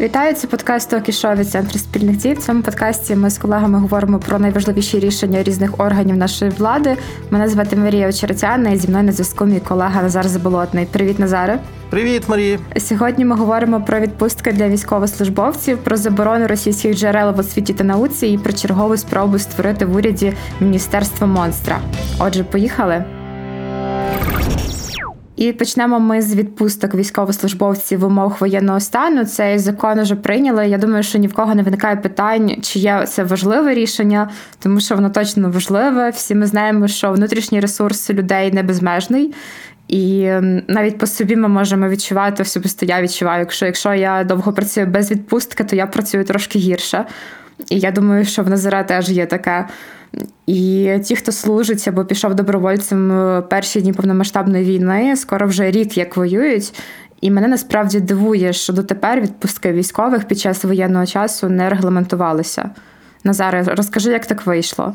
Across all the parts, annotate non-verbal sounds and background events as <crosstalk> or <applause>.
Вітаю, це подкаст «Токі-шоу» від центру спільних дій. В цьому подкасті ми з колегами говоримо про найважливіші рішення різних органів нашої влади. Мене звати Марія Очеретяна і зі мною на зв'язку мій колега Назар Заболотний. Привіт, Назаре. Привіт, Марія. Сьогодні ми говоримо про відпустки для військовослужбовців, про заборону російських джерел в освіті та науці і про чергову спробу створити в уряді міністерство монстра. Отже, поїхали. І почнемо ми з відпусток військовослужбовців в умовах воєнного стану. Цей закон вже прийняли. Я думаю, що ні в кого не виникає питань, чи є це важливе рішення, тому що воно точно важливе. Всі ми знаємо, що внутрішній ресурс людей не безмежний. І навіть по собі ми можемо відчувати особисто. Я відчуваю, якщо якщо я довго працюю без відпустки, то я працюю трошки гірше. І я думаю, що в Назара теж є таке. І ті, хто служить або пішов добровольцем е, перші дні повномасштабної війни, скоро вже рік як воюють. І мене насправді дивує, що дотепер відпустки військових під час воєнного часу не регламентувалися. Назаре, розкажи, як так вийшло?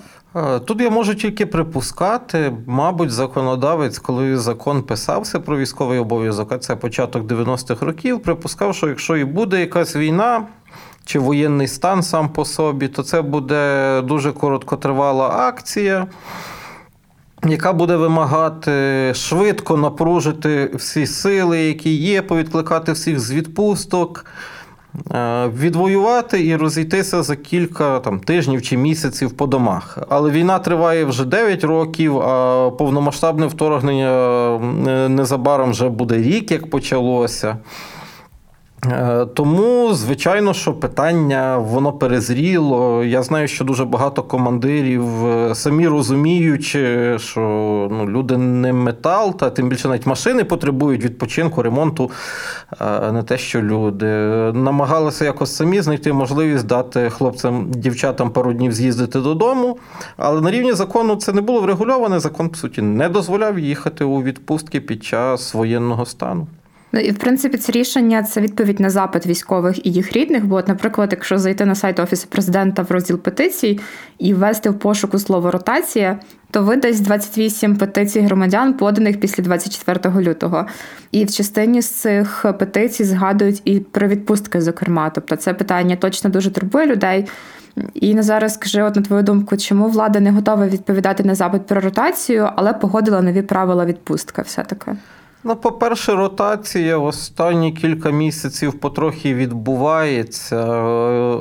Тут я можу тільки припускати, мабуть, законодавець, коли закон писався про військовий обов'язок, а це початок 90-х років, припускав, що якщо і буде якась війна, чи воєнний стан сам по собі, то це буде дуже короткотривала акція. Яка буде вимагати швидко напружити всі сили, які є, повідкликати всіх з відпусток, е, відвоювати і розійтися за кілька там, тижнів чи місяців по домах. Але війна триває вже 9 років, а повномасштабне вторгнення е, незабаром вже буде рік, як почалося. Е, тому, звичайно, що питання воно перезріло. Я знаю, що дуже багато командирів е, самі розуміючи, що ну, люди не метал, та тим більше навіть машини потребують відпочинку, ремонту, е, не те, що люди. Намагалися якось самі знайти можливість дати хлопцям, дівчатам пару днів з'їздити додому. Але на рівні закону це не було врегульоване. Закон, по суті, не дозволяв їхати у відпустки під час воєнного стану. Ну і в принципі це рішення це відповідь на запит військових і їх рідних. Бо, от, наприклад, якщо зайти на сайт офісу президента в розділ петицій і ввести в пошуку слово ротація, то видасть 28 петицій громадян, поданих після 24 лютого. І в частині з цих петицій згадують і про відпустки, зокрема. Тобто, це питання точно дуже турбує людей. І на зараз скажи, от на твою думку, чому влада не готова відповідати на запит про ротацію, але погодила нові правила відпустки, все таки. Ну, по-перше, ротація в останні кілька місяців потрохи відбувається.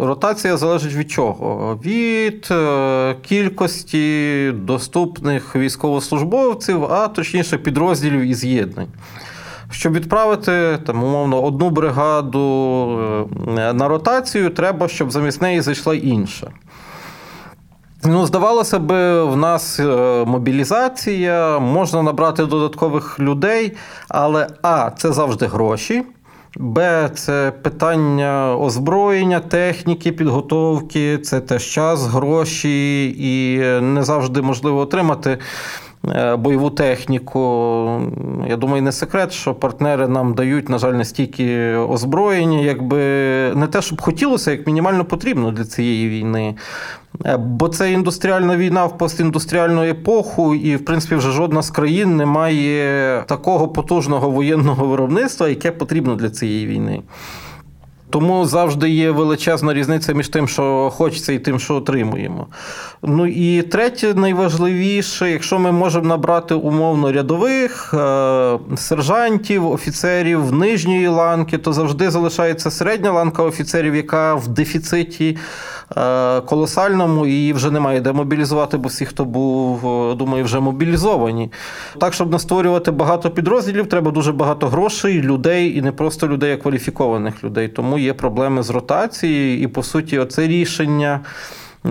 Ротація залежить від чого? Від е, кількості доступних військовослужбовців, а точніше підрозділів і з'єднань. Щоб відправити там, умовно, одну бригаду е, на ротацію, треба, щоб замість неї зайшла інша. Ну, здавалося б, в нас е, мобілізація, можна набрати додаткових людей, але А, це завжди гроші. Б, це питання озброєння, техніки, підготовки, це теж час, гроші, і не завжди можливо отримати Е, бойову техніку. Я думаю, не секрет, що партнери нам дають, на жаль, настільки озброєння, якби не те, щоб хотілося, як мінімально потрібно для цієї війни. Е, бо це індустріальна війна в постіндустріальну епоху, і, в принципі, вже жодна з країн не має такого потужного воєнного виробництва, яке потрібно для цієї війни. Тому завжди є величезна різниця між тим, що хочеться, і тим, що отримуємо. Ну і третє, найважливіше, якщо ми можемо набрати умовно рядових е, сержантів, офіцерів нижньої ланки, то завжди залишається середня ланка офіцерів, яка в дефіциті колосальному, і її вже немає де мобілізувати, бо всі, хто був, е, думаю, вже мобілізовані. Так, щоб настворювати багато підрозділів, треба дуже багато грошей, людей і не просто людей, а кваліфікованих людей. Тому є проблеми з ротацією, і по суті, оце рішення.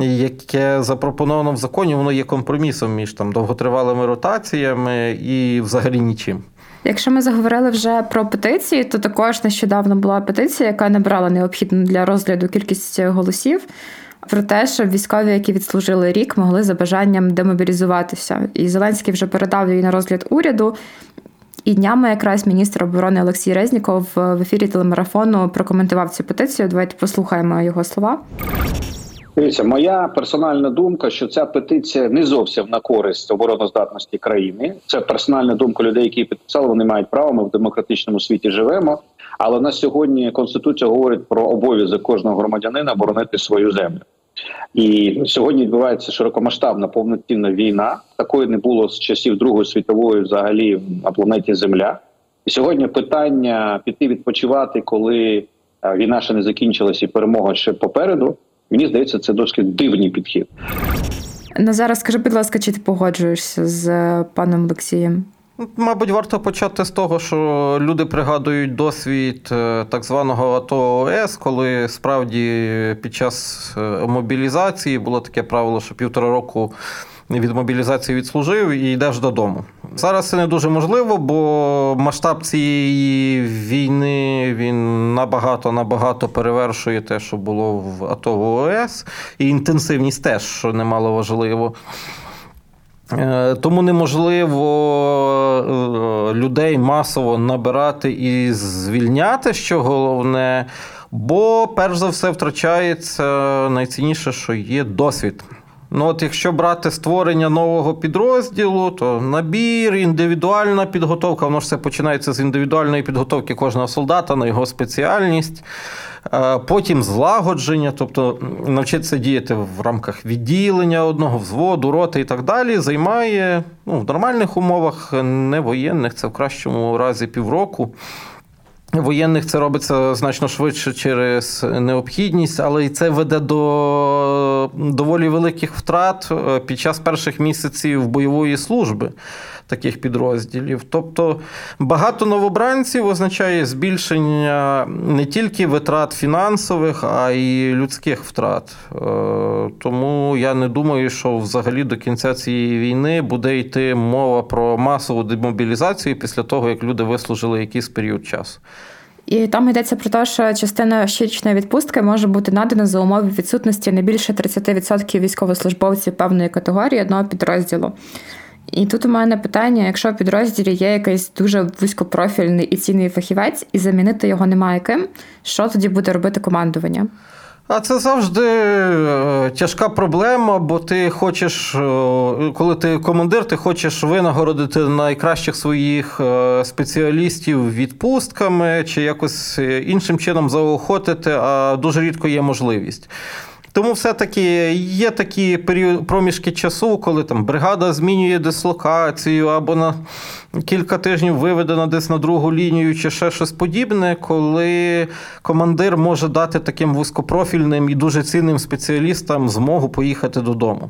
Яке запропоновано в законі, воно є компромісом між там довготривалими ротаціями і взагалі нічим. Якщо ми заговорили вже про петиції, то також нещодавно була петиція, яка набрала необхідну для розгляду кількість голосів. Про те, щоб військові, які відслужили рік, могли за бажанням демобілізуватися. І Зеленський вже передав її на розгляд уряду. І днями якраз міністр оборони Олексій Резніков в ефірі телемарафону прокоментував цю петицію. Давайте послухаємо його слова. Дивіться, моя персональна думка, що ця петиція не зовсім на користь обороноздатності країни. Це персональна думка людей, які підписали. Вони мають право. Ми в демократичному світі живемо. Але на сьогодні конституція говорить про обов'язок кожного громадянина оборонити свою землю. І сьогодні відбувається широкомасштабна повноцінна війна. Такої не було з часів Другої світової, взагалі на планеті Земля. І сьогодні питання піти відпочивати, коли е, війна ще не закінчилася і перемога ще попереду. Мені здається, це досить дивний підхід. Назара, скажи, будь ласка, чи ти погоджуєшся з паном Олексієм? Мабуть, варто почати з того, що люди пригадують досвід е, так званого АТО ОС, коли справді під час е, мобілізації було таке правило, що півтора року від мобілізації відслужив і йдеш додому. Зараз це не дуже можливо, бо масштаб цієї війни він набагато набагато перевершує те, що було в АТО в ОС, і інтенсивність теж, що немало важливо. Е, тому неможливо е, людей масово набирати і звільняти, що головне, бо перш за все втрачається найцінніше, що є досвід. Ну, от Якщо брати створення нового підрозділу, то набір, індивідуальна підготовка, воно ж все починається з індивідуальної підготовки кожного солдата на його спеціальність. Е, потім злагодження, тобто навчитися діяти в рамках відділення одного взводу, роти і так далі, займає ну, в нормальних умовах, не воєнних, це в кращому разі півроку. Воєнних це робиться значно швидше через необхідність, але і це веде до доволі великих втрат е, під час перших місяців бойової служби таких підрозділів. Тобто багато новобранців означає збільшення не тільки витрат фінансових, а й людських втрат. Е, тому я не думаю, що взагалі до кінця цієї війни буде йти мова про масову демобілізацію після того, як люди вислужили якийсь період часу. І там йдеться про те, що частина щорічної відпустки може бути надана за умови відсутності не більше 30% військовослужбовців певної категорії одного підрозділу. І тут у мене питання: якщо в підрозділі є якийсь дуже вузькопрофільний і цінний фахівець, і замінити його немає ким, що тоді буде робити командування? А це завжди е, тяжка проблема, бо ти хочеш, е, коли ти командир, ти хочеш винагородити найкращих своїх е, спеціалістів відпустками чи якось іншим чином заохотити, а дуже рідко є можливість. Тому все-таки є такі проміжки часу, коли там бригада змінює дислокацію або на кілька тижнів виведена десь на другу лінію, чи ще щось подібне, коли командир може дати таким вузькопрофільним і дуже цінним спеціалістам змогу поїхати додому.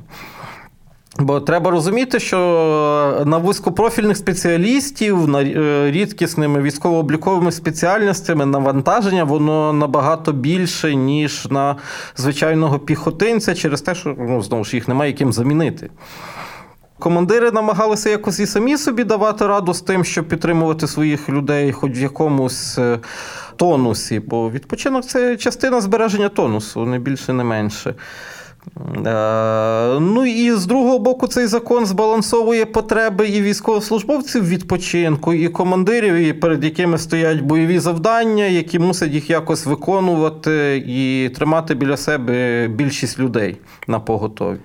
Бо треба розуміти, що на вузькопрофільних спеціалістів, на е, рідкісними військово-обліковими спеціальностями навантаження воно набагато більше, ніж на звичайного піхотинця, через те, що ну, знову ж їх немає яким замінити. Командири намагалися якось і самі собі давати раду з тим, щоб підтримувати своїх людей, хоч в якомусь е, тонусі. Бо відпочинок це частина збереження тонусу, не більше, не менше. Е, ну і з другого боку, цей закон збалансовує потреби і військовослужбовців відпочинку, і командирів, перед якими стоять бойові завдання, які мусять їх якось виконувати і тримати біля себе більшість людей на поготові.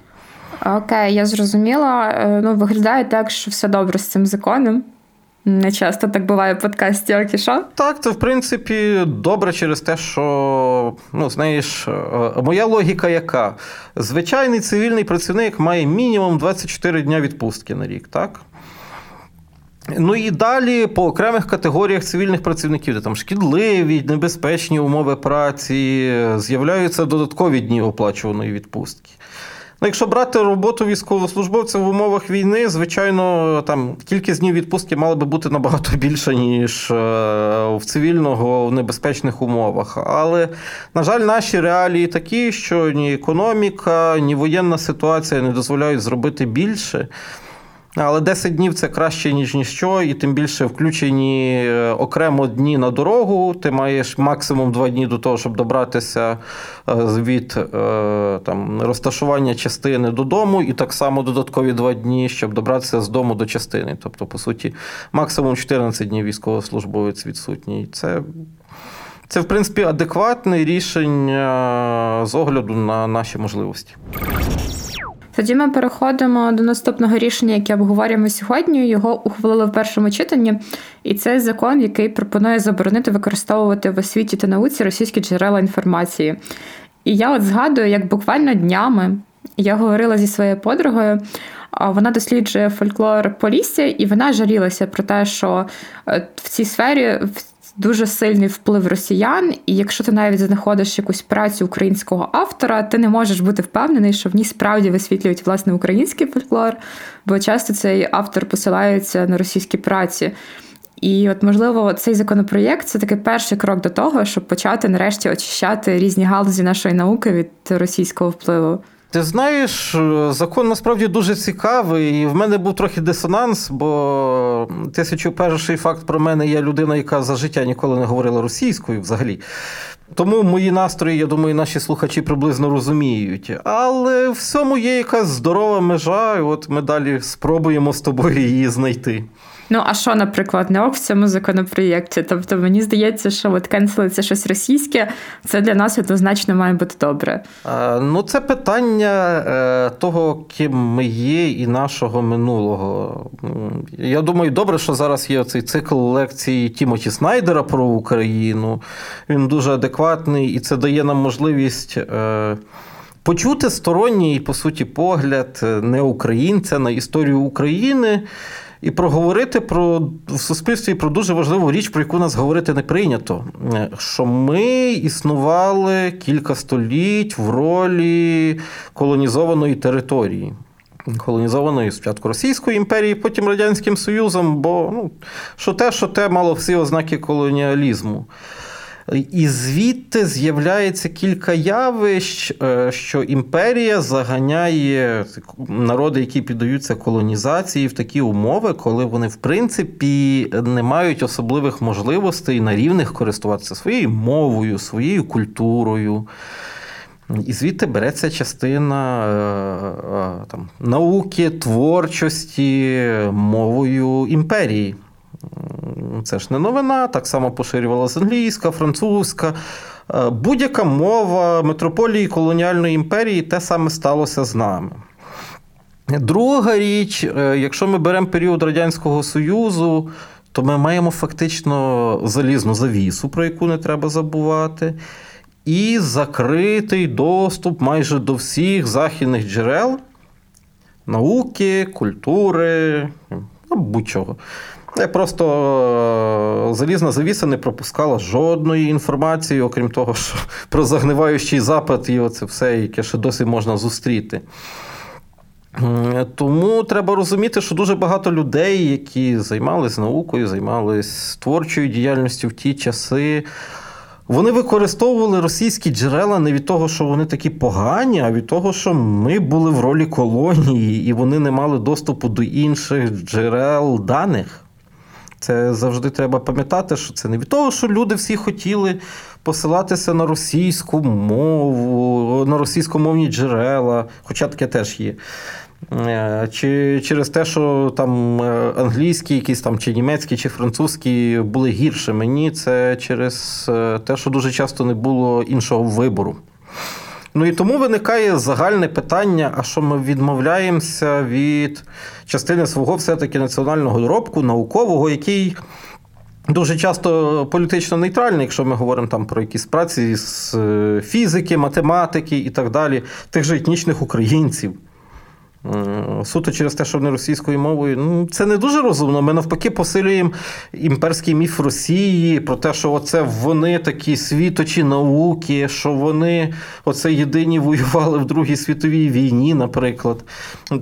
Окей, я зрозуміла. Е, ну, виглядає так, що все добре з цим законом. Не часто так буває в подкасті Окішо. Так, це в принципі добре через те, що ну, знаєш, е, моя логіка яка? Звичайний цивільний працівник має мінімум 24 дня відпустки на рік, так? Ну і далі по окремих категоріях цивільних працівників, де там шкідливі, небезпечні умови праці, з'являються додаткові дні оплачуваної відпустки. Ну, Якщо брати роботу військовослужбовця в умовах війни, звичайно, там кількість днів відпустки мала би бути набагато <laughs> більше, ніж е, в цивільного в небезпечних умовах. Але, на жаль, наші реалії такі, що ні економіка, ні воєнна ситуація не дозволяють зробити більше. Але 10 днів це краще, ніж ніщо, і тим більше включені е, окремо дні на дорогу. Ти маєш максимум 2 дні до того, щоб добратися е, від е, там, розташування частини додому, і так само додаткові 2 дні, щоб добратися з дому до частини. Тобто, по суті, максимум 14 днів військовослужбовець відсутній. Це Це, в принципі, адекватне рішення з огляду на наші можливості. Тоді ми переходимо до наступного рішення, яке обговорюємо сьогодні. Його ухвалили в першому читанні, і це закон, який пропонує заборонити використовувати в освіті та науці російські джерела інформації. І я от згадую, як буквально днями я говорила зі своєю подругою. Вона досліджує фольклор Полісся, і вона жалілася про те, що е, в цій сфері дуже сильний вплив росіян, і якщо ти навіть знаходиш якусь працю українського автора, ти не можеш бути впевнений, що в ній справді висвітлюють власне український фольклор, бо часто цей автор посилається на російські праці. І, от, можливо, цей законопроєкт це такий перший крок до того, щоб почати нарешті очищати різні галузі нашої науки від російського впливу. Ти знаєш, закон насправді дуже цікавий, і в мене був трохи дисонанс, бо тисячу перший факт про мене я людина, яка за життя ніколи не говорила російською взагалі. Тому мої настрої, я думаю, наші слухачі приблизно розуміють. Але в цьому є якась здорова межа, і от ми далі спробуємо з тобою її знайти. Ну, а що, наприклад, не ок в цьому законопроєкті? Тобто мені здається, що от кенсели щось російське, це для нас однозначно має бути добре. А, ну, це питання е, того, ким ми є, і нашого минулого. Я думаю, добре, що зараз є цей цикл лекцій Тімоті Снайдера про Україну. Він дуже адекватний, і це дає нам можливість. Е, Почути сторонній, по суті, погляд не українця на історію України і проговорити про в суспільстві про дуже важливу річ, про яку нас говорити не прийнято. Що ми існували кілька століть в ролі колонізованої території. Колонізованої спочатку Російської імперії, потім Радянським Союзом, бо ну, що те, що те мало всі ознаки колоніалізму. І звідти з'являється кілька явищ, е, що імперія заганяє народи, які піддаються колонізації, в такі умови, коли вони, в принципі, не мають особливих можливостей на рівних користуватися своєю мовою, своєю культурою. І звідти береться частина е, е, там, науки, творчості мовою імперії. Це ж не новина, так само поширювалася англійська, французька. Е, будь-яка мова метрополії колоніальної імперії те саме сталося з нами. Друга річ, е, якщо ми беремо період Радянського Союзу, то ми маємо фактично залізну завісу, про яку не треба забувати, і закритий доступ майже до всіх західних джерел науки, культури, ну, будь-чого. Просто е, залізна завіса не пропускала жодної інформації, окрім того, що <laughs> про загниваючий запад і оце все, яке ще досі можна зустріти. Тому треба розуміти, що дуже багато людей, які займалися наукою, займалися творчою діяльністю в ті часи, вони використовували російські джерела не від того, що вони такі погані, а від того, що ми були в ролі колонії, і вони не мали доступу до інших джерел даних. Це завжди треба пам'ятати, що це не від того, що люди всі хотіли посилатися на російську мову, на російськомовні джерела, хоча таке теж є. Е, чи через те, що там е, англійські, якісь там, чи німецькі, чи французькі були гірше. Мені це через е, те, що дуже часто не було іншого вибору. Ну і тому виникає загальне питання: а що ми відмовляємося від частини свого все-таки національного доробку, наукового, який. Дуже часто політично нейтральний, якщо ми говоримо там про якісь праці з е, фізики, математики і так далі, тих же етнічних українців. Е, суто через те, що вони російською мовою, ну це не дуже розумно. Ми навпаки посилюємо імперський міф Росії про те, що оце вони такі світочі науки, що вони оце єдині воювали в Другій світовій війні, наприклад.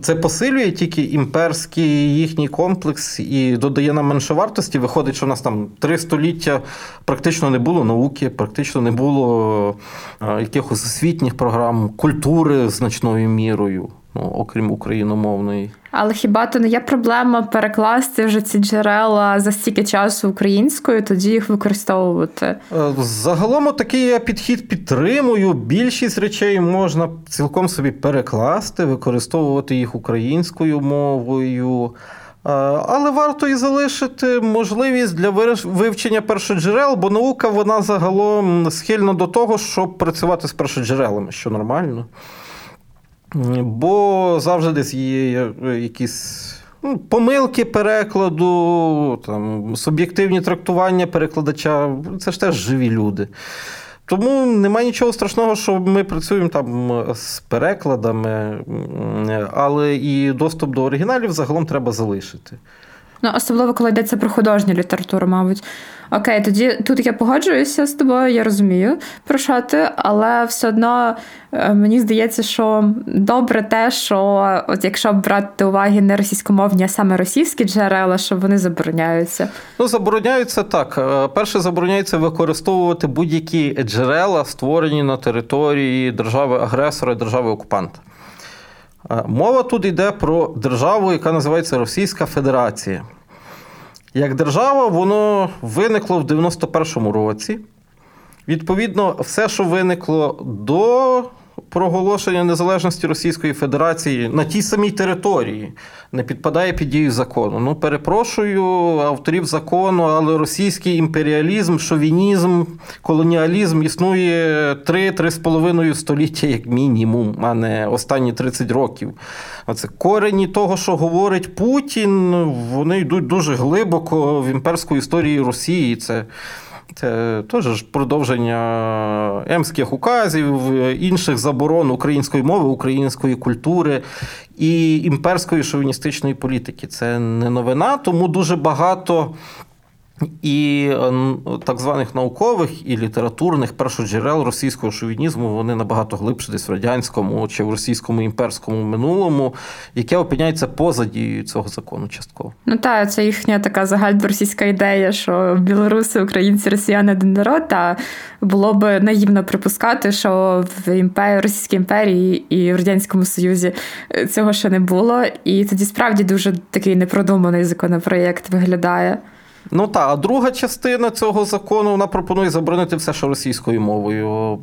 Це посилює тільки імперський їхній комплекс і додає нам меншовартості. Виходить, що в нас там три століття практично не було науки, практично не було е, якихось освітніх програм, культури значною мірою ну, окрім україномовної. Але хіба то не є проблема перекласти вже ці джерела за стільки часу українською, тоді їх використовувати? Е, загалом такий я підхід підтримую. Більшість речей можна цілком собі перекласти, використовувати їх українською мовою. Але варто і залишити можливість для вивчення першоджерел, бо наука вона загалом схильна до того, щоб працювати з першоджерелами, що нормально. Бо завжди десь є якісь ну, помилки перекладу, там, суб'єктивні трактування перекладача це ж теж живі люди. Тому немає нічого страшного, що ми працюємо там з перекладами, але і доступ до оригіналів загалом треба залишити. Ну, особливо, коли йдеться про художню літературу, мабуть. Окей, тоді тут я погоджуюся з тобою, я розумію, про що ти, але все одно е, мені здається, що добре те, що от якщо брати уваги не російськомовні, а саме російські джерела, що вони забороняються. Ну, забороняються так. Е, перше, забороняється використовувати будь-які джерела, створені на території держави-агресора держави-окупанта. Е, мова тут йде про державу, яка називається Російська Федерація. Як держава, воно виникло в 91-му році. Відповідно, все, що виникло до проголошення незалежності Російської Федерації на тій самій території не підпадає під дію закону. Ну, перепрошую авторів закону, але російський імперіалізм, шовінізм, колоніалізм існує 3-3,5 століття, як мінімум, а не останні 30 років. Оце корені того, що говорить Путін, вони йдуть дуже глибоко в імперську історію Росії. Це це теж продовження емських указів, інших заборон української мови, української культури і імперської шовіністичної політики. Це не новина, тому дуже багато і е, так званих наукових і літературних першоджерел російського шовінізму вони набагато глибше десь в радянському чи в російському імперському минулому, яке опиняється поза дією цього закону частково. Ну так, це їхня така загальноросійська ідея, що білоруси, українці, росіяни один народ. Та було б наївно припускати, що в імпері, Російській імперії і в радянському Союзі е, цього ще не було. І тоді справді дуже такий непродуманий законопроєкт виглядає. Ну так, а друга частина цього закону вона пропонує заборонити все, що російською мовою.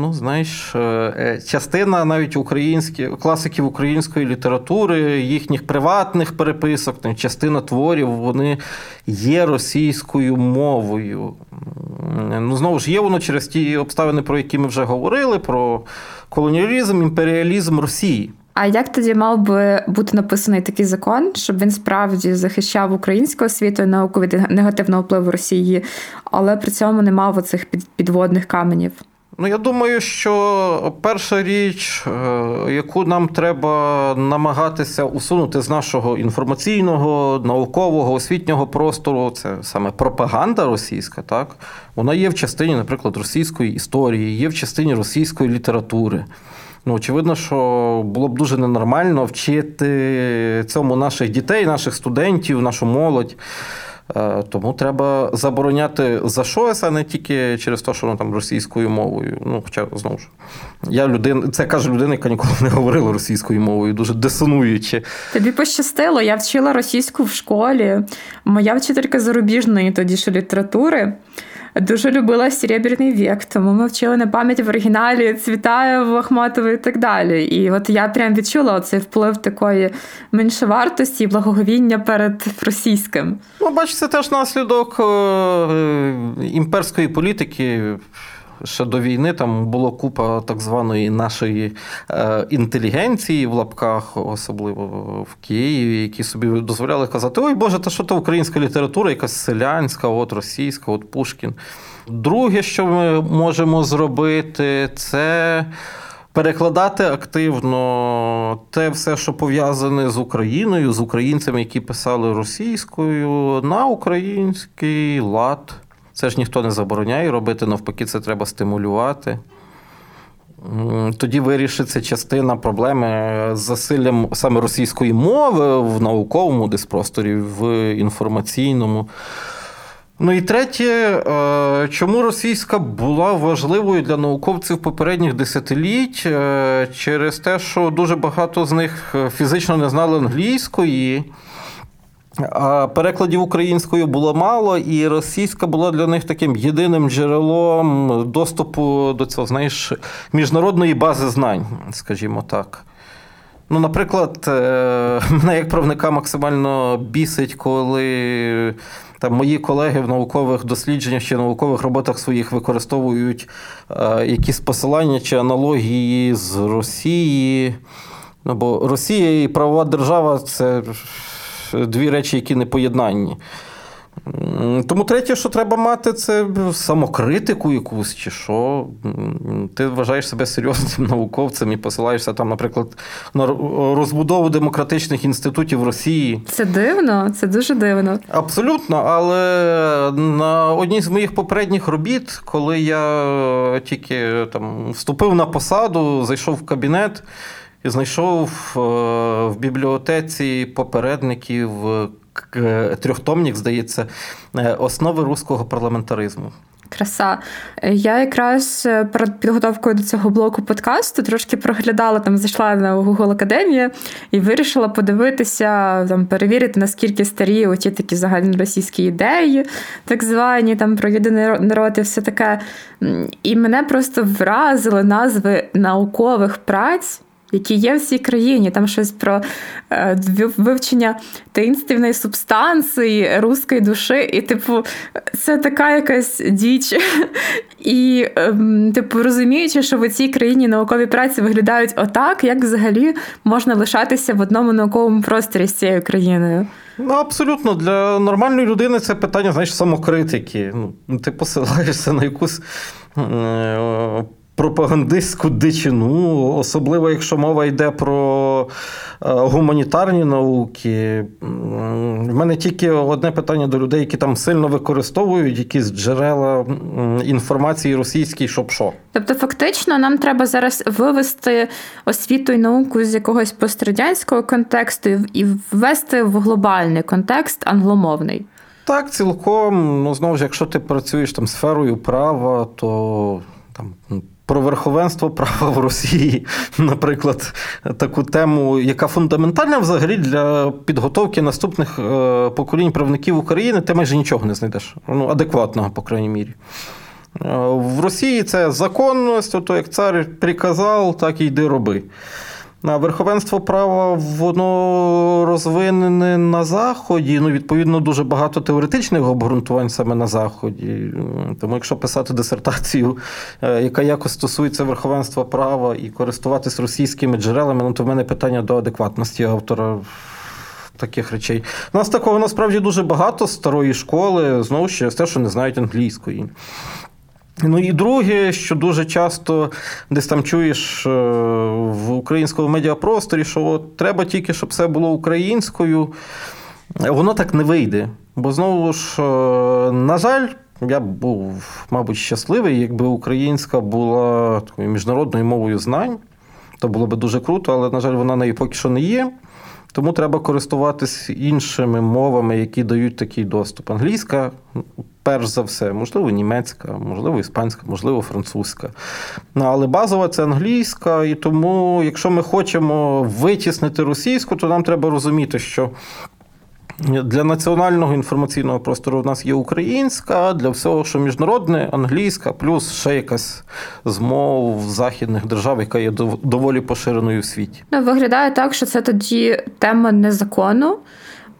Ну, знаєш, е, е, частина навіть українські класиків української літератури, їхніх приватних переписок, частина творів, вони є російською мовою. Ну, знову ж є воно через ті обставини, про які ми вже говорили: про колоніалізм, імперіалізм Росії. А як тоді мав би бути написаний такий закон, щоб він справді захищав українську освіту і науку від негативного впливу Росії, але при цьому не мав оцих підводних каменів? Ну, я думаю, що перша річ, е, яку нам треба намагатися усунути з нашого інформаційного, наукового, освітнього простору, це саме пропаганда російська, так вона є в частині, наприклад, російської історії, є в частині російської літератури. Ну, очевидно, що було б дуже ненормально вчити цьому наших дітей, наших студентів, нашу молодь. Е, тому треба забороняти за щось, а не тільки через те, що воно там російською мовою. Ну, хоча знову ж я людина, це каже людина, яка ніколи не говорила російською мовою, дуже дисонуючи. Тобі пощастило, я вчила російську в школі. Моя вчителька зарубіжної тоді ще літератури дуже любила Серебряний вік, тому ми вчили на пам'ять в оригіналі Цвітаєва, Ахматова і так далі. І от я прям відчула цей вплив такої меншовартості і благоговіння перед російським. Ну, бачите, теж наслідок е, імперської політики ще до війни там було купа так званої нашої е, інтелігенції в лапках, особливо в Києві, які собі дозволяли казати: Ой Боже, та що то українська література, якась селянська, от російська, от Пушкін. Друге, що ми можемо зробити, це. Перекладати активно те все, що пов'язане з Україною, з українцями, які писали російською, на український лад. Це ж ніхто не забороняє робити, навпаки, це треба стимулювати. Тоді вирішиться частина проблеми з засиллям саме російської мови в науковому диспросторі, в інформаційному. Ну і третє, е, чому російська була важливою для науковців попередніх десятиліть е, через те, що дуже багато з них фізично не знали англійської. Перекладів українською було мало, і російська була для них таким єдиним джерелом доступу до цього, знаєш, міжнародної бази знань, скажімо так. Ну, наприклад, е, <laughs> мене як правника максимально бісить, коли там мої колеги в наукових дослідженнях чи наукових роботах своїх використовують е, якісь посилання чи аналогії з Росії. Ну, бо Росія і правова держава це дві речі, які не поєднанні. Тому третє, що треба мати, це самокритику якусь, чи що. Ти вважаєш себе серйозним <laughs> науковцем і посилаєшся там, наприклад, на розбудову демократичних інститутів Росії. Це дивно, це дуже дивно. Абсолютно, але на одній з моїх попередніх робіт, коли я тільки там вступив на посаду, зайшов в кабінет. Знайшов е, в бібліотеці попередників Е, трьохтомник, здається, е, основи руського парламентаризму. Краса. Я якраз е, перед підготовкою до цього блоку подкасту трошки проглядала там, зайшла на Google Академію і вирішила подивитися, там перевірити, наскільки старі оті такі загальноросійські ідеї, так звані там про єдиний народ і все таке. І мене просто вразили назви наукових праць які є в цій країні. Там щось про е, вивчення таїнственної субстанції, руської душі. І, типу, це така якась діч. <laughs> І, ем, типу, розуміючи, що в цій країні наукові праці виглядають отак, як взагалі можна лишатися в одному науковому просторі з цією країною. Ну, абсолютно, для нормальної людини це питання, знаєш, самокритики. Ну, Ти посилаєшся на якусь е, пропагандистську дичину, особливо якщо мова йде про е, гуманітарні науки. В мене тільки одне питання до людей, які там сильно використовують якісь джерела інформації російській, щоб що. Тобто, фактично, нам треба зараз вивести освіту і науку з якогось пострадянського контексту і ввести в глобальний контекст англомовний. Так, цілком. Ну, знову ж, якщо ти працюєш там сферою права, то там про верховенство права в Росії, наприклад, таку тему, яка фундаментальна взагалі для підготовки наступних е, поколінь правників України, ти майже нічого не знайдеш. Ну, адекватного, по крайній мірі. Е, в Росії це законність, то як цар приказав, так і йди роби. Верховенство права воно розвинене на Заході. Ну, відповідно, дуже багато теоретичних обґрунтувань саме на Заході. Тому, якщо писати дисертацію, е, яка якось стосується верховенства права і користуватись російськими джерелами, ну то в мене питання до адекватності автора. Таких речей. У нас такого насправді дуже багато старої школи, знову ж те, що не знають англійської. Ну і друге, що дуже часто десь там чуєш е, в українському медіапросторі, що от треба тільки, щоб все було українською, воно так не вийде. Бо знову ж, е, на жаль, я б був, мабуть, щасливий, якби українська була такою міжнародною мовою знань. То було б дуже круто, але, на жаль, вона нею поки що не є. Тому треба користуватись іншими мовами, які дають такий доступ. Англійська, перш за все, можливо, німецька, можливо, іспанська, можливо, французька. Ну, але базова це англійська, і тому, якщо ми хочемо витіснити російську, то нам треба розуміти, що для національного інформаційного простору в нас є українська, для всього, що міжнародне, англійська, плюс ще якась змов західних держав, яка є доволі поширеною в світі. Ну, виглядає так, що це тоді тема не закону,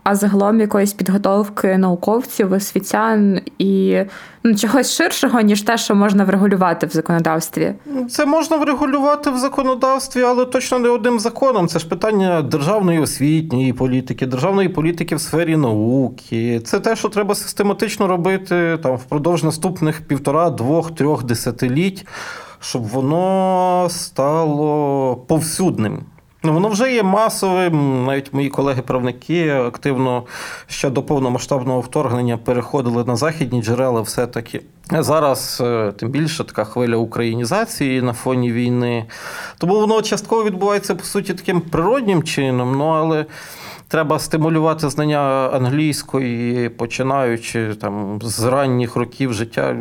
а загалом якоїсь підготовки науковців, освітян і ну, чогось ширшого, ніж те, що можна врегулювати в законодавстві. Це можна врегулювати в законодавстві, але точно не одним законом. Це ж питання державної освітньої політики, державної політики в сфері науки. Це те, що треба систематично робити там впродовж наступних півтора, двох, трьох десятиліть, щоб воно стало повсюдним. Ну, воно вже є масовим. Навіть мої колеги-правники активно ще до повномасштабного вторгнення переходили на західні джерела. Все-таки зараз е, тим більше така хвиля українізації на фоні війни. Тому воно частково відбувається по суті таким природнім чином. Ну але треба стимулювати знання англійської, починаючи там з ранніх років життя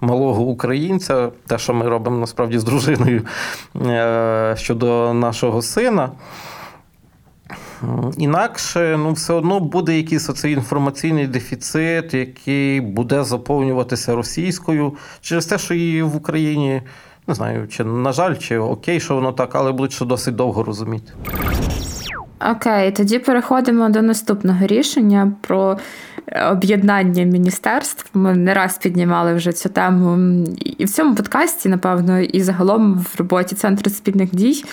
малого українця, те, що ми робимо насправді з дружиною е, щодо нашого сина. Інакше ну, все одно буде якийсь оцей інформаційний дефіцит, який буде заповнюватися російською через те, що її в Україні Не знаю, чи на жаль, чи окей, що воно так, але будуть ще досить довго розуміти. Окей, тоді переходимо до наступного рішення про об'єднання міністерств. Ми не раз піднімали вже цю тему і в цьому подкасті, напевно, і загалом в роботі Центру спільних дій.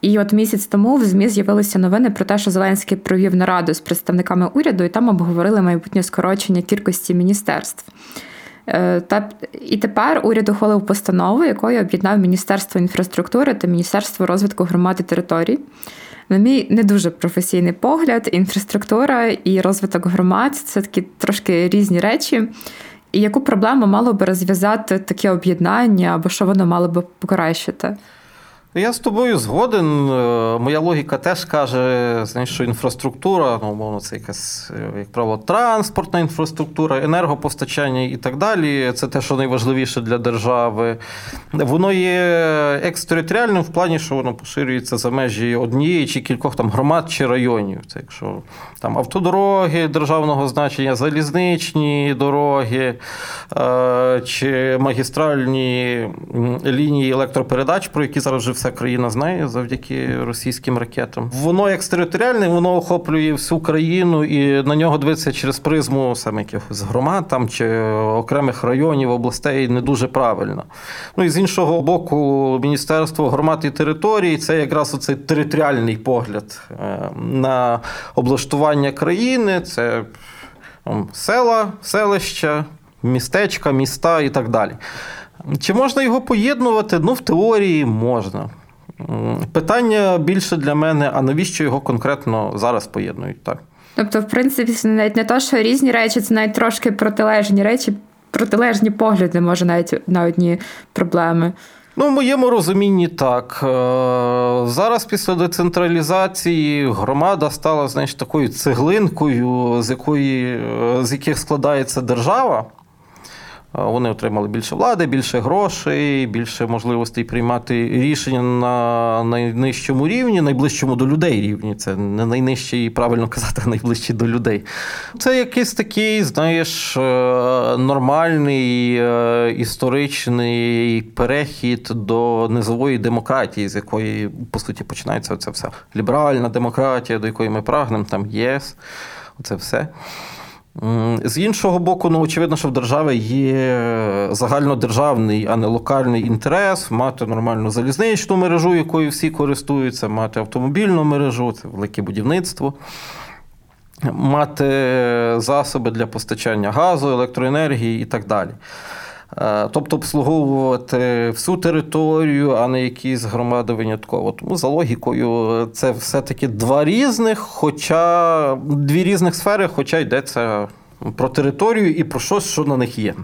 І от місяць тому в ЗМІ з'явилися новини про те, що Зеленський провів нараду з представниками уряду, і там обговорили майбутнє скорочення кількості міністерств. Е, та і тепер уряд ухвалив постанову, якою об'єднав Міністерство інфраструктури та Міністерство розвитку громади територій. На мій не дуже професійний погляд, інфраструктура і розвиток громад це такі трошки різні речі. І яку проблему мало би розв'язати таке об'єднання, або що воно мало би покращити? Я з тобою згоден. Е, моя логіка теж каже, що інфраструктура, ну, умовно, це якась, е, як правило, транспортна інфраструктура, енергопостачання і так далі. Це те, що найважливіше для держави. Воно є екстериторіальним в плані, що воно поширюється за межі однієї чи кількох там громад чи районів. Це якщо там автодороги державного значення, залізничні дороги е, чи магістральні лінії електропередач, про які зараз вже все вся країна знає завдяки російським ракетам. Воно як екстериторіальне, воно охоплює всю країну і на нього дивиться через призму саме якихось громад там чи окремих районів, областей не дуже правильно. Ну і з іншого боку, Міністерство громад і територій це якраз оцей територіальний погляд е, на облаштування країни. Це села, селища, містечка, міста і так далі. Чи можна його поєднувати? Ну, в теорії можна. Питання більше для мене, а навіщо його конкретно зараз поєднують? так? Тобто, в принципі, це навіть не то, що різні речі, це навіть трошки протилежні речі, протилежні погляди, може, навіть на одні проблеми. Ну, в моєму розумінні так. Е, зараз після децентралізації громада стала знаєш, такою цеглинкою, з якої, е, з яких складається держава. Вони отримали більше влади, більше грошей, більше можливостей приймати рішення на найнижчому рівні, найближчому до людей рівні. Це не найнижчий, правильно казати, найближчий до людей. Це якийсь такий, знаєш, е, нормальний е, історичний перехід до низової демократії, з якої, по суті, починається це все. Ліберальна демократія, до якої ми прагнемо, там єс, оце все. З іншого боку, ну очевидно, що в держави є загальнодержавний, а не локальний інтерес мати нормальну залізничну мережу, якою всі користуються, мати автомобільну мережу, це велике будівництво, мати засоби для постачання газу, електроенергії і так далі. Е, тобто обслуговувати всю територію, а не якісь громади винятково. Тому за логікою це все-таки два різних, хоча дві різних сфери, хоча йдеться про територію і про щось, що на них є.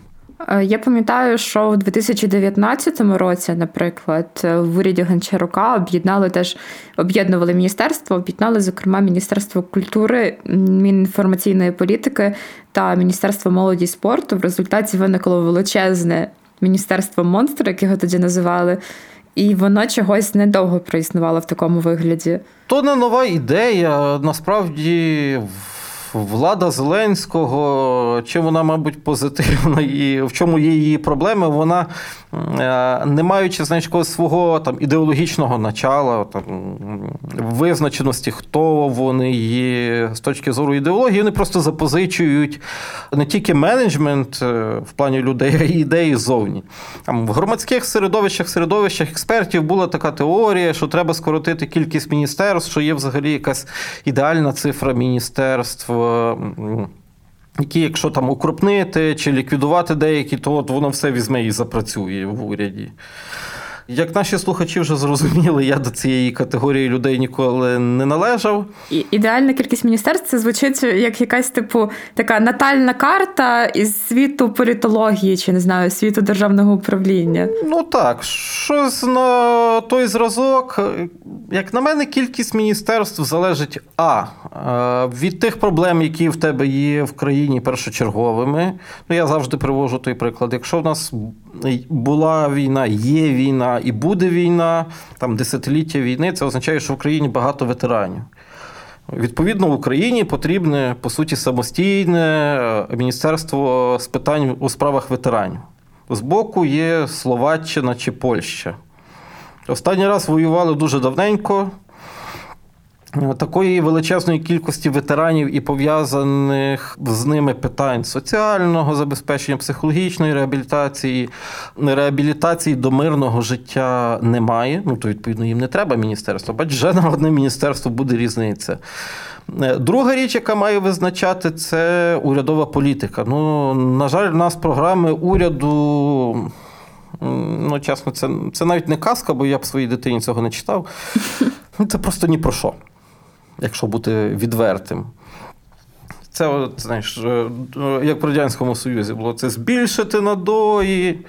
Е, я пам'ятаю, що в 2019 році, наприклад, в уряді Гончарука об'єднали теж об'єднували міністерство, об'єднали, зокрема, Міністерство культури, Мінінформаційної політики та Міністерство молоді і спорту. В результаті виникло величезне міністерство монстр, як його тоді називали. І воно чогось недовго проіснувало в такому вигляді. То не нова ідея. Насправді влада Зеленського, чим вона, мабуть, позитивна і в чому є її проблеми, вона, е, не маючи знаєш, свого там, ідеологічного начала, там, визначеності, хто вони є з точки зору ідеології, вони просто запозичують не тільки менеджмент е, в плані людей, а й ідеї ззовні. Там, В громадських середовищах, середовищах експертів була така теорія, що треба скоротити кількість міністерств, що є взагалі якась ідеальна цифра міністерств які, якщо там укрупнити чи ліквідувати деякі, то от воно все візьме і запрацює в уряді. Як наші слухачі вже зрозуміли, я до цієї категорії людей ніколи не належав. І Ідеальна кількість міністерств це звучить як якась типу така натальна карта із світу політології, чи не знаю, світу державного управління. Ну так, щось на той зразок. Як на мене, кількість міністерств залежить а від тих проблем, які в тебе є в країні першочерговими. Ну я завжди привожу той приклад. Якщо в нас була війна, є війна і буде війна, там десятиліття війни, це означає, що в країні багато ветеранів. Відповідно, в Україні потрібне, по суті, самостійне е, міністерство з питань у справах ветеранів. Збоку є Словаччина чи Польща. Останній раз воювали дуже давненько. Такої величезної кількості ветеранів і пов'язаних з ними питань соціального забезпечення, психологічної реабілітації, реабілітації до мирного життя немає. Ну, то, відповідно, їм не треба міністерство. Бач, вже на одне міністерство буде різниця. Друга річ, яка має визначати, це урядова політика. Ну, на жаль, в нас програми уряду. Ну, чесно, це це навіть не казка, бо я б своїй дитині цього не читав. Ну, Це просто ні про що якщо бути відвертим. Це, от, знаєш, е, як в Радянському Союзі було це збільшити надої,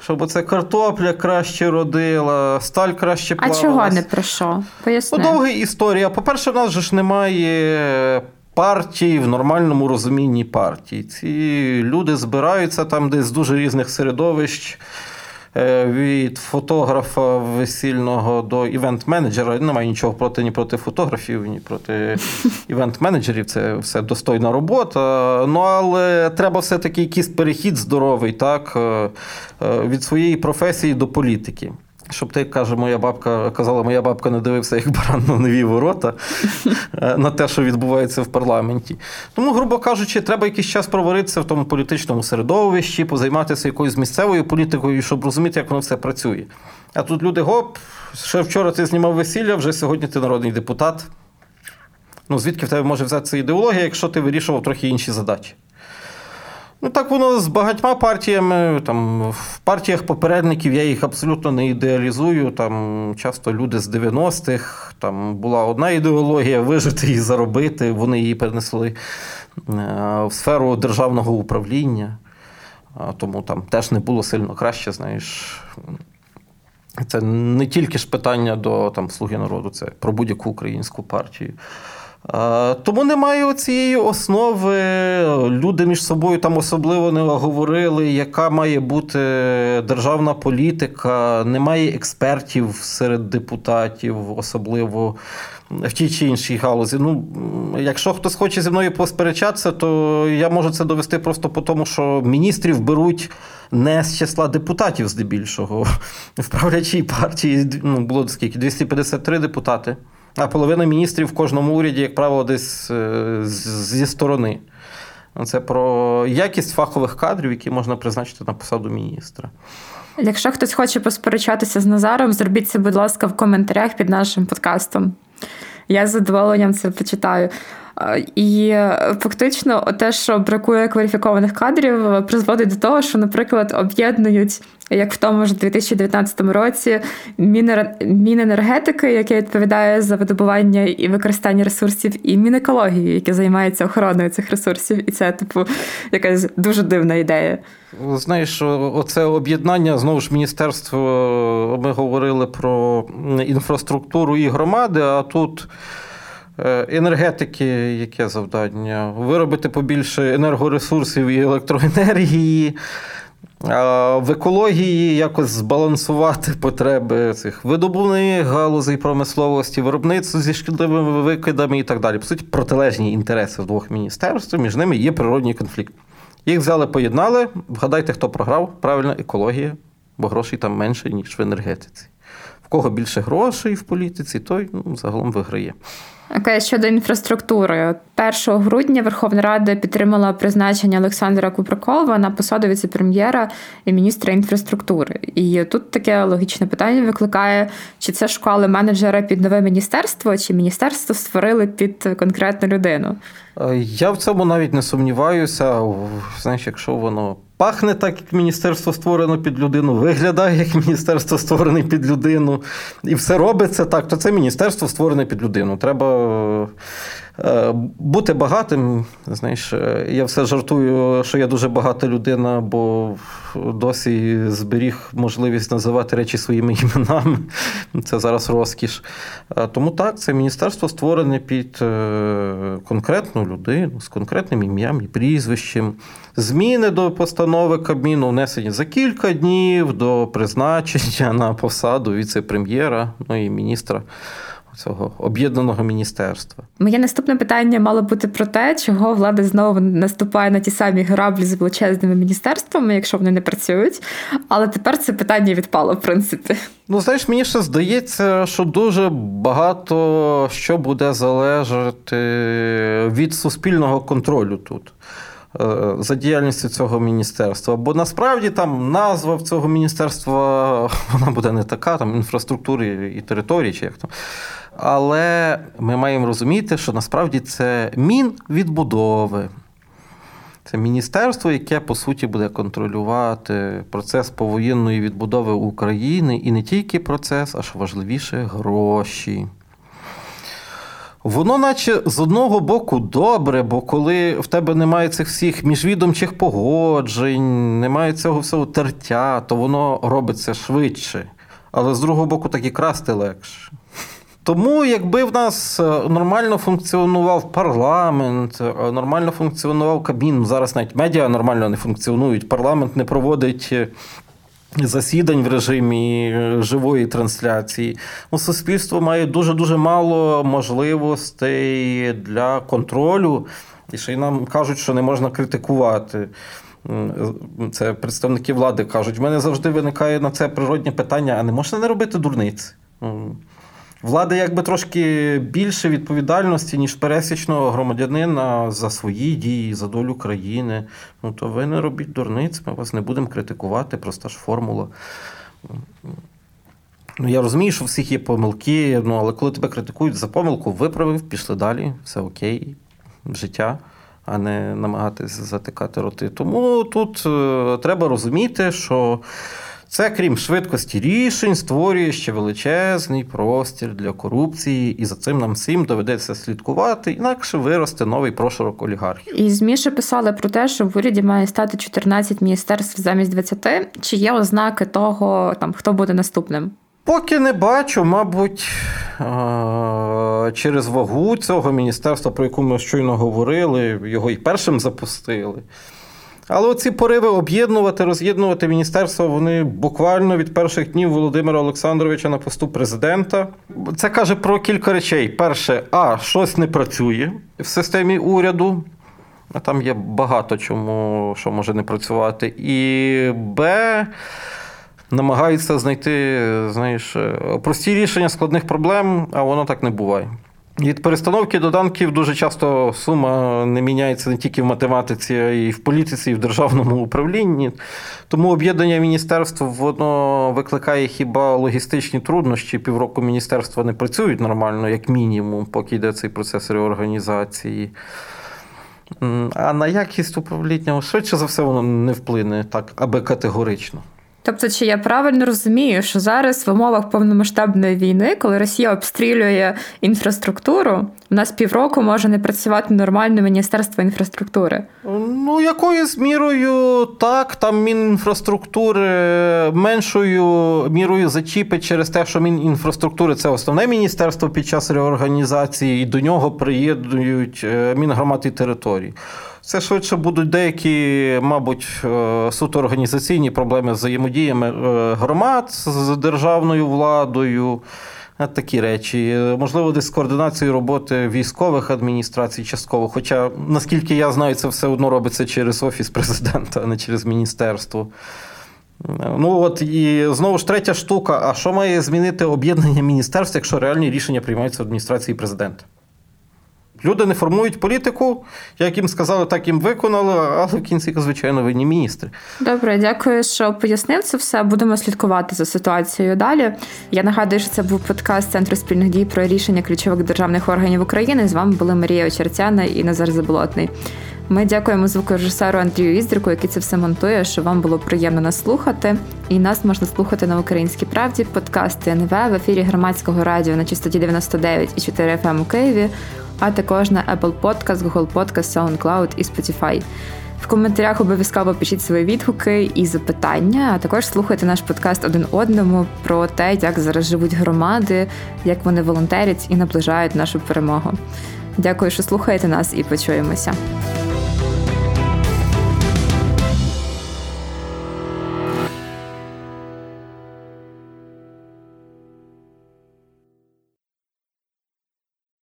щоб оце картопля краще родила, сталь краще плавалась. А чого не про що? Поясни. Ну, довга історія. По-перше, в нас же ж немає партій в нормальному розумінні партій. Ці люди збираються там десь з дуже різних середовищ. Е, від фотографа весільного до івент-менеджера. Немає нічого проти ні проти фотографів, ні проти <laughs> івент-менеджерів. Це все достойна робота. Ну але треба все-таки якийсь перехід здоровий, так, е, е, від своєї професії до політики. Щоб ти каже, моя бабка казала, моя бабка не дивився, як баран на нові ворота е, на те, що відбувається в парламенті. Тому, грубо кажучи, треба якийсь час проваритися в тому політичному середовищі, позайматися якоюсь місцевою політикою, щоб розуміти, як воно все працює. А тут люди гоп, ще вчора ти знімав весілля, вже сьогодні ти народний депутат. Ну, звідки в тебе може взятися ідеологія, якщо ти вирішував трохи інші задачі? Ну, так воно з багатьма партіями. Там В партіях попередників я їх абсолютно не ідеалізую. Там Часто люди з 90-х, там була одна ідеологія вижити і заробити. Вони її перенесли е, в сферу державного управління. Тому там теж не було сильно краще, знаєш. Це не тільки ж питання до там, Слуги народу, це про будь-яку українську партію. Тому немає цієї основи. Люди між собою там особливо не говорили, яка має бути державна політика. Немає експертів серед депутатів, особливо в тій чи іншій галузі. Ну, Якщо хтось хоче зі мною посперечатися, то я можу це довести просто по тому, що міністрів беруть не з числа депутатів, здебільшого. В правлячій партії ну, було скільки 253 депутати. А половина міністрів в кожному уряді, як правило, десь е, зі сторони. Це про якість фахових кадрів, які можна призначити на посаду міністра. Якщо хтось хоче посперечатися з Назаром, зробіть це, будь ласка, в коментарях під нашим подкастом. Я з задоволенням це почитаю. І е, фактично, те, що бракує кваліфікованих кадрів, призводить до того, що, наприклад, об'єднують, як в тому ж 2019 році, Міненергетики, яке відповідає за видобування і використання ресурсів, і Мінекології, яке займається охороною цих ресурсів, і це, типу, якась дуже дивна ідея. Знаєш, оце об'єднання знову ж міністерство. Ми говорили про інфраструктуру і громади, а тут. Е, енергетики, яке завдання? Виробити побільше енергоресурсів і електроенергії, в екології якось збалансувати <laughs> потреби цих видобувних галузей промисловості, виробництва зі шкідливими викидами і так далі. По суті, протилежні інтереси в двох міністерств, між ними є природній конфлікт. Їх взяли, поєднали. Вгадайте, хто програв? Правильно, екологія, бо грошей там менше, ніж в енергетиці. В кого більше грошей в політиці, той ну, загалом виграє. Окей, щодо інфраструктури, 1 грудня Верховна Рада підтримала призначення Олександра Купракова на посаду віце-прем'єра і міністра інфраструктури. І тут таке логічне питання викликає: чи це шукали менеджера під нове міністерство, чи міністерство створили під конкретну людину? Е, я в цьому навіть не сумніваюся. Знаєш, якщо воно пахне так, як міністерство створено під людину, виглядає як міністерство створене під людину, і все робиться так, то це міністерство створене під людину. Треба Е, бути багатим, знаєш, е, я все жартую, що я дуже багата людина, бо досі зберіг можливість називати речі своїми <laughs> іменами. Це зараз розкіш. Е, тому так, це міністерство створене під конкретну людину з конкретним ім'ям і прізвищем. Зміни до постанови Кабміну внесені за кілька днів до призначення на посаду віце-прем'єра, ну і міністра цього об'єднаного міністерства. Моє наступне питання мало бути про те, чого влада знову наступає на ті самі граблі з величезними міністерствами, якщо вони не працюють. Але тепер це питання відпало, в принципі. Ну, знаєш, мені ще здається, що дуже багато що буде залежати від суспільного контролю тут. Е, за діяльністю цього міністерства. Бо насправді там назва в цього міністерства <laughs> вона буде не така, там інфраструктури і території, чи як там. Але ми маємо розуміти, що насправді це мінвідбудови. Це міністерство, яке по суті буде контролювати процес повоєнної відбудови України і не тільки процес, а що важливіше гроші. Воно, наче з одного боку, добре, бо коли в тебе немає цих всіх міжвідомчих погоджень, немає цього всього тертя, то воно робиться швидше. Але з другого боку, так і красти легше. Тому, якби в нас е, нормально функціонував парламент, е, нормально функціонував Кабмін, зараз навіть медіа нормально не функціонують, парламент не проводить е, засідань в режимі живої трансляції. Ну, Суспільство має дуже-дуже мало можливостей для контролю, і ще й нам кажуть, що не можна критикувати. Це представники влади кажуть, в мене завжди виникає на це природне питання: а не можна не робити дурниць? Влада якби трошки більше відповідальності, ніж пересічного громадянина за свої дії, за долю країни. Ну то ви не робіть дурниць, ми вас не будемо критикувати, проста ж формула. Ну, Я розумію, що у всіх є помилки, ну, але коли тебе критикують за помилку, виправив, пішли далі, все окей, життя, а не намагатися затикати роти. Тому тут е, треба розуміти, що. Це, крім швидкості рішень, створює ще величезний простір для корупції, і за цим нам всім доведеться слідкувати, інакше виросте новий прошарок олігархів. І ЗМІ ще писали про те, що в уряді має стати 14 міністерств замість 20. Чи є ознаки того, там хто буде наступним? Поки не бачу, мабуть, через вагу цього міністерства, про яку ми щойно говорили, його і першим запустили. Але оці пориви об'єднувати, роз'єднувати міністерство, вони буквально від перших днів Володимира Олександровича на посту президента. Це каже про кілька речей. Перше, а щось не працює в системі уряду. А там є багато чому, що може не працювати. І Б. Намагаються знайти, знаєш, прості рішення складних проблем, а воно так не буває. Від перестановки доданків дуже часто сума не міняється не тільки в математиці, а й в політиці, і в державному управлінні. Тому об'єднання міністерств воно викликає хіба логістичні труднощі. Півроку міністерства не працюють нормально, як мінімум, поки йде цей процес реорганізації. А на якість управління швидше за все воно не вплине так, аби категорично. Тобто, чи я правильно розумію, що зараз в умовах повномасштабної війни, коли Росія обстрілює інфраструктуру, у нас півроку може не працювати нормальне міністерство інфраструктури? Ну, якоюсь мірою так, там Мінінфраструктури меншою мірою зачіпить через те, що Мінінфраструктури це основне міністерство під час реорганізації, і до нього приєднують е, Мінгромад і територій. Це швидше будуть деякі, мабуть, е, суто організаційні проблеми з взаємодіями е, громад з державною владою. Е, такі речі. Можливо, десь координацією роботи військових адміністрацій частково. Хоча, наскільки я знаю, це все одно робиться через Офіс президента, а не через міністерство. Ну от і знову ж третя штука: а що має змінити об'єднання міністерств, якщо реальні рішення приймаються в адміністрації президента? Люди не формують політику, як їм сказали, так їм виконали, але в кінці, звичайно, винні міністри. Добре, дякую, що пояснив це все. Будемо слідкувати за ситуацією далі. Я нагадую, що це був подкаст Центру спільних дій про рішення ключових державних органів України. З вами були Марія Очерцяна і Назар Заболотний. Ми дякуємо звукорежисеру Андрію Іздрику, який це все монтує, що вам було приємно нас слухати. І нас можна слухати на українській правді. Подкасти НВ в ефірі громадського радіо на частоті 99 і 4 FM у Києві а також на Apple Podcast, Google Podcast, SoundCloud і Spotify. В коментарях обов'язково пишіть свої відгуки і запитання, а також слухайте наш подкаст один одному про те, як зараз живуть громади, як вони волонтерять і наближають нашу перемогу. Дякую, що слухаєте нас, і почуємося.